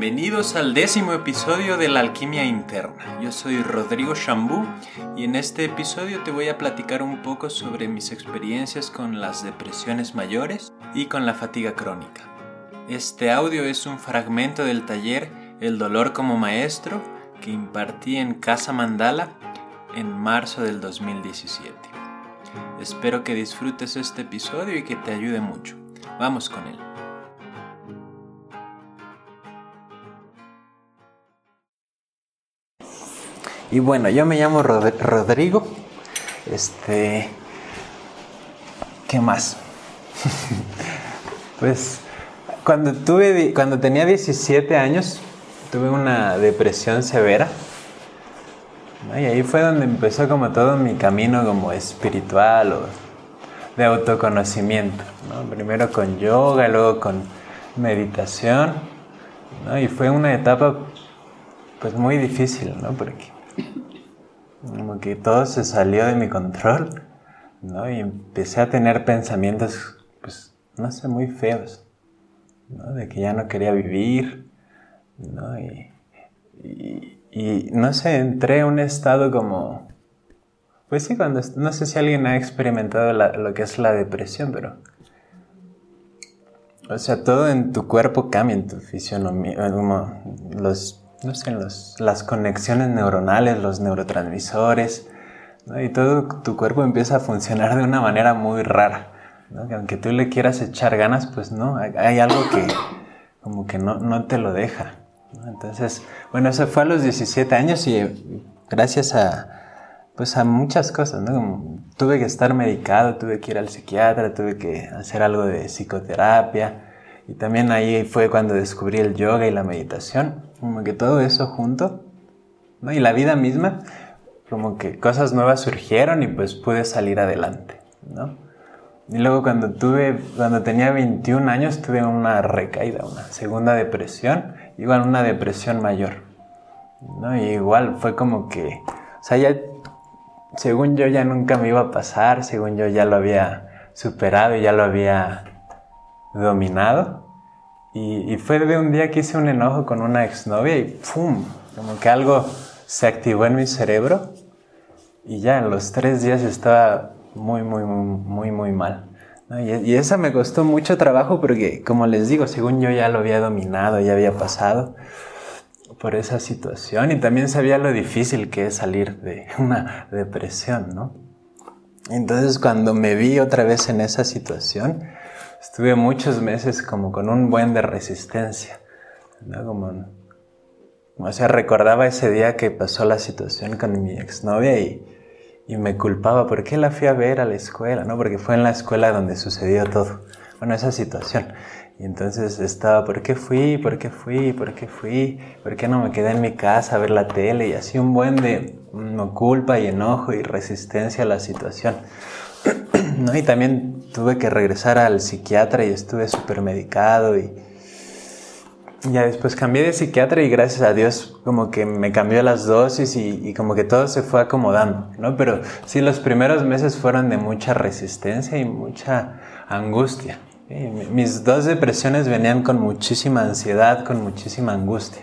Bienvenidos al décimo episodio de la alquimia interna. Yo soy Rodrigo Chambú y en este episodio te voy a platicar un poco sobre mis experiencias con las depresiones mayores y con la fatiga crónica. Este audio es un fragmento del taller El dolor como maestro que impartí en Casa Mandala en marzo del 2017. Espero que disfrutes este episodio y que te ayude mucho. Vamos con él. Y bueno, yo me llamo Rodrigo. Este. ¿Qué más? pues cuando tuve cuando tenía 17 años tuve una depresión severa. Y ahí fue donde empezó como todo mi camino como espiritual o de autoconocimiento. Primero con yoga, luego con meditación. Y fue una etapa pues muy difícil, ¿no? Porque como que todo se salió de mi control, ¿no? Y empecé a tener pensamientos, pues, no sé, muy feos, ¿no? De que ya no quería vivir, ¿no? Y, y, no sé, entré en un estado como, pues sí, cuando, no sé si alguien ha experimentado lo que es la depresión, pero... O sea, todo en tu cuerpo cambia, en tu fisionomía, como los no sé, las conexiones neuronales, los neurotransmisores, y todo tu cuerpo empieza a funcionar de una manera muy rara. Que aunque tú le quieras echar ganas, pues no, hay, algo que como que no, te lo deja. Entonces, bueno, eso fue a los 17 años y gracias a, pues a muchas cosas, tuve que estar medicado, tuve que ir al psiquiatra, tuve que hacer algo de psicoterapia y también ahí fue cuando descubrí el yoga y la meditación como que todo eso junto, ¿no? Y la vida misma, como que cosas nuevas surgieron y pues pude salir adelante, ¿no? Y luego cuando tuve, cuando tenía 21 años tuve una recaída, una segunda depresión, igual una depresión mayor, ¿no? Y igual fue como que, o sea, ya, según yo ya nunca me iba a pasar, según yo ya lo había superado y ya lo había dominado, y, fue de un día que hice un enojo con una exnovia y ¡pum! Como que algo se activó en mi cerebro y ya en los tres días estaba muy, muy, muy, muy, muy mal. Y, y, esa me costó mucho trabajo porque, como les digo, según yo ya lo había dominado, ya había pasado por esa situación y también sabía lo difícil que es salir de una depresión, ¿no? Entonces cuando me vi otra vez en esa situación, estuve muchos meses como con un buen de resistencia, ¿no? Como, o sea, recordaba ese día que pasó la situación con mi exnovia y, y me culpaba, ¿por qué la fui a ver a la escuela? ¿no? Porque fue en la escuela donde sucedió todo, bueno, esa situación. Y entonces estaba, ¿por qué fui? ¿Por qué fui? ¿Por qué fui? ¿Por qué no me quedé en mi casa a ver la tele? Y así un buen de no, culpa y enojo y resistencia a la situación. ¿no? Y también tuve que regresar al psiquiatra y estuve súper medicado y ya después cambié de psiquiatra y gracias a Dios como que me cambió las dosis y, como que todo se fue acomodando, ¿no? Pero sí, los primeros meses fueron de mucha resistencia y mucha angustia. Mis dos depresiones venían con muchísima ansiedad, con muchísima angustia,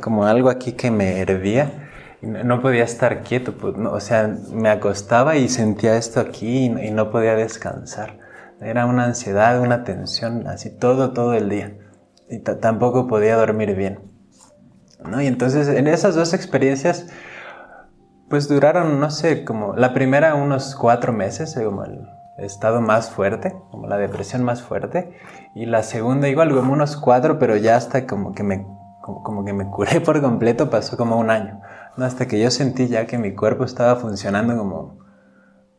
como algo aquí que me hervía no podía estar quieto, pues, o sea, me acostaba y sentía esto aquí y, no podía descansar. Era una ansiedad, una tensión, así todo, todo el día. Y tampoco podía dormir bien. ¿no? Y entonces en esas dos experiencias, pues duraron, no sé, como la primera unos cuatro meses, eh, como el estado más fuerte, como la depresión más fuerte, y la segunda igual como unos cuatro, pero ya hasta como que me, como que me curé por completo, pasó como un año hasta que yo sentí ya que mi cuerpo estaba funcionando como,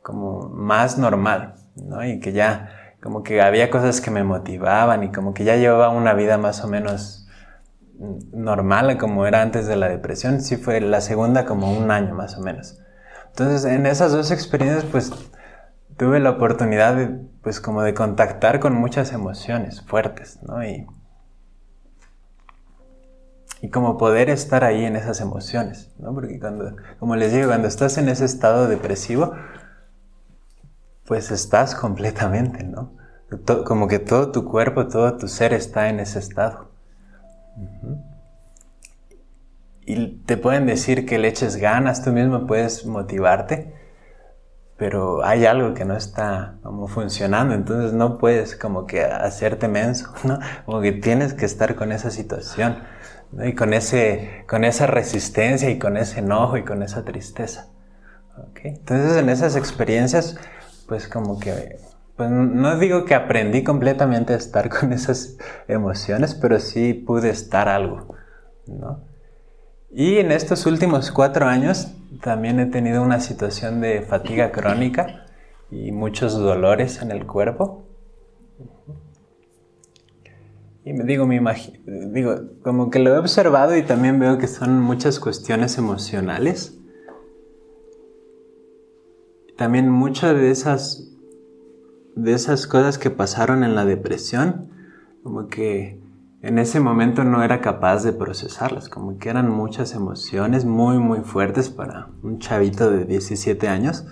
como más normal, ¿no? Y que ya como que había cosas que me motivaban y como que ya llevaba una vida más o menos normal como era antes de la depresión. Sí fue la segunda como un año más o menos. Entonces en esas dos experiencias pues tuve la oportunidad de pues como de contactar con muchas emociones fuertes, ¿no? Y, y como poder estar ahí en esas emociones, ¿no? Porque cuando, como les digo, cuando estás en ese estado depresivo, pues estás completamente, ¿no? Como que todo tu cuerpo, todo tu ser está en ese estado. y te pueden decir que le eches ganas, tú mismo puedes motivarte, pero hay algo que no está como funcionando, entonces no puedes como que hacerte menso, ¿no? Como que tienes que estar con esa situación, Y con, ese, con esa resistencia y con ese enojo y con esa tristeza. Entonces en esas experiencias, pues como que, pues no digo que aprendí completamente a estar con esas emociones, pero sí pude estar algo, ¿no? Y en estos últimos cuatro años también he tenido una situación de fatiga crónica y muchos dolores en el cuerpo. Y me digo, me digo, como que lo he observado y también veo que son muchas cuestiones emocionales. También muchas de esas de esas cosas que pasaron en la depresión, como que en ese momento no era capaz de procesarlas, como que eran muchas emociones muy, muy fuertes para un chavito de 17 años.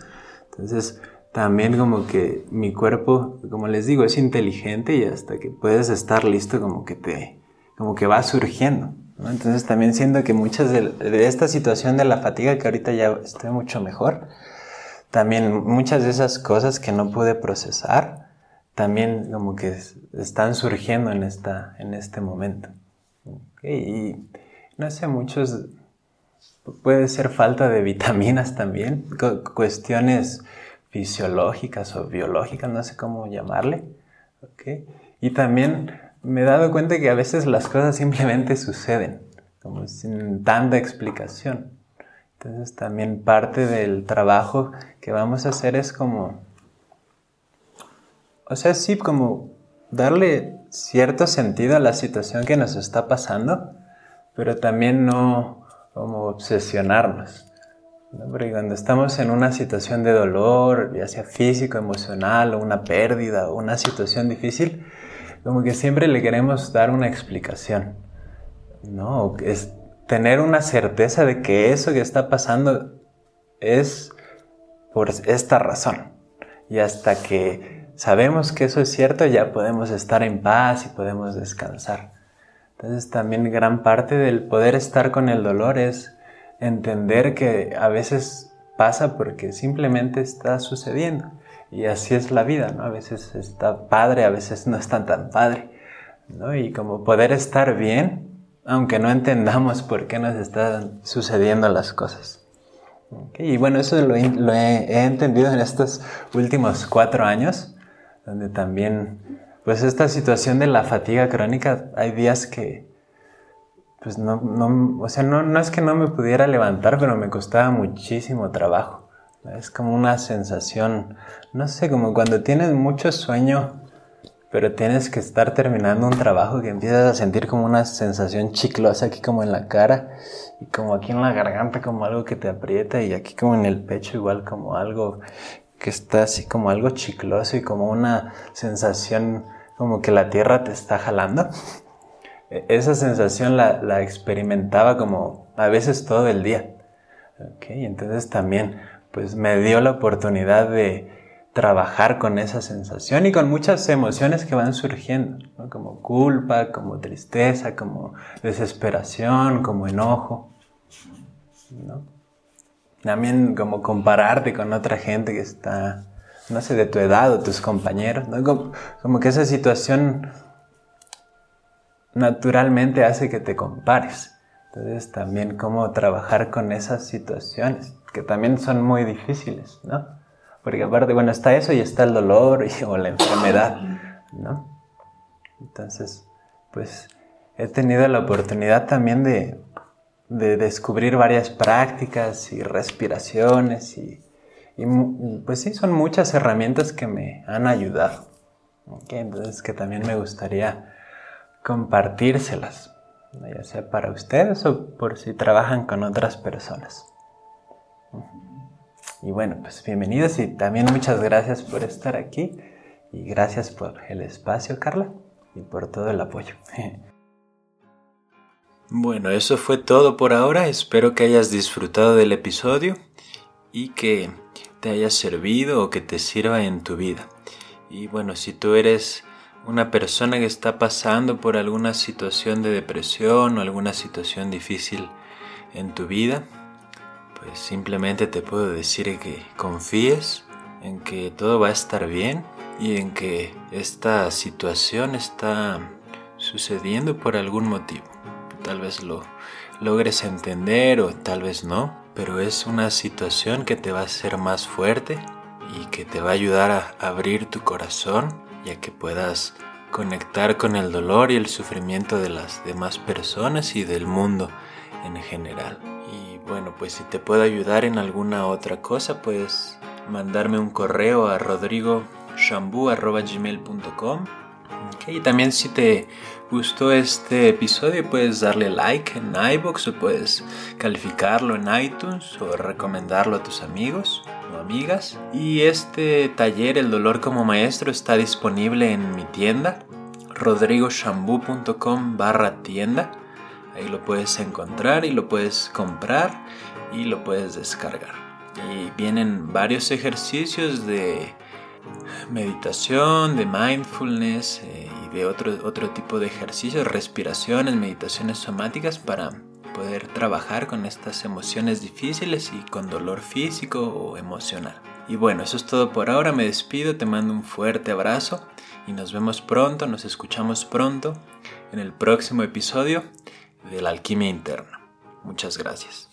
Entonces, también como que mi cuerpo, como les digo, es inteligente y hasta que puedes estar listo como que te, como que va surgiendo. Entonces también siento que muchas de, esta situación de la fatiga, que ahorita ya estoy mucho mejor, también muchas de esas cosas que no pude procesar, también como que están surgiendo en, esta, en este momento. Y no sé, muchos, puede ser falta de vitaminas también, cuestiones fisiológicas o biológicas, no sé cómo llamarle. Y también me he dado cuenta que a veces las cosas simplemente suceden, como sin tanta explicación. Entonces también parte del trabajo que vamos a hacer es como o sea, sí, como darle cierto sentido a la situación que nos está pasando, pero también no como obsesionarnos. Porque cuando estamos en una situación de dolor, ya sea físico, emocional, o una pérdida, o una situación difícil, como que siempre le queremos dar una explicación. No, es tener una certeza de que eso que está pasando es por esta razón. Y hasta que sabemos que eso es cierto, ya podemos estar en paz y podemos descansar. Entonces también gran parte del poder estar con el dolor es entender que a veces pasa porque simplemente está sucediendo. Y así es la vida, ¿no? A veces está padre, a veces no está tan padre, ¿no? Y como poder estar bien, aunque no entendamos por qué nos están sucediendo las cosas. Y bueno, eso lo, he entendido en estos últimos cuatro años donde también, pues esta situación de la fatiga crónica, hay días que, pues no, no o sea, no, no es que no me pudiera levantar, pero me costaba muchísimo trabajo. Es como una sensación, no sé, como cuando tienes mucho sueño, pero tienes que estar terminando un trabajo que empiezas a sentir como una sensación chiclosa aquí como en la cara y como aquí en la garganta como algo que te aprieta y aquí como en el pecho igual como algo que está así como algo chicloso y como una sensación como que la tierra te está jalando. E-, esa sensación la, experimentaba como a veces todo el día. Okay, entonces también pues me dio la oportunidad de trabajar con esa sensación y con muchas emociones que van surgiendo, como culpa, como tristeza, como desesperación, como enojo. ¿no? También como compararte con otra gente que está, no sé, de tu edad o tus compañeros, como, que esa situación naturalmente hace que te compares. Entonces también cómo trabajar con esas situaciones, que también son muy difíciles, ¿no? Porque aparte, bueno, está eso y está el dolor y, o la enfermedad, ¿no? Entonces, pues he tenido la oportunidad también de, de descubrir varias prácticas y respiraciones y, pues sí, son muchas herramientas que me han ayudado. Entonces que también me gustaría compartírselas, ya sea para ustedes o por si trabajan con otras personas. Y bueno, pues bienvenidos y también muchas gracias por estar aquí y gracias por el espacio, Carla, y por todo el apoyo. Bueno, eso fue todo por ahora. Espero que hayas disfrutado del episodio y que te haya servido o que te sirva en tu vida. Y bueno, si tú eres una persona que está pasando por alguna situación de depresión o alguna situación difícil en tu vida, pues simplemente te puedo decir que confíes en que todo va a estar bien y en que esta situación está sucediendo por algún motivo. Tal vez lo logres entender o tal vez no, pero es una situación que te va a hacer más fuerte y que te va a ayudar a abrir tu corazón y a que puedas conectar con el dolor y el sufrimiento de las demás personas y del mundo en general. Y bueno, pues si te puedo ayudar en alguna otra cosa, puedes mandarme un correo a rodrigoshambu.gmail.com y también si te gustó este episodio puedes darle like en iBox o puedes calificarlo en iTunes o recomendarlo a tus amigos o amigas. Y este taller El dolor como maestro está disponible en mi tienda rodrigoshambu.com barra tienda. Ahí lo puedes encontrar y lo puedes comprar y lo puedes descargar. Y vienen varios ejercicios de meditación, de mindfulness eh, de otro, otro tipo de ejercicios, respiraciones, meditaciones somáticas para poder trabajar con estas emociones difíciles y con dolor físico o emocional. Y bueno, eso es todo por ahora, me despido, te mando un fuerte abrazo y nos vemos pronto, nos escuchamos pronto en el próximo episodio de la alquimia interna. Muchas gracias.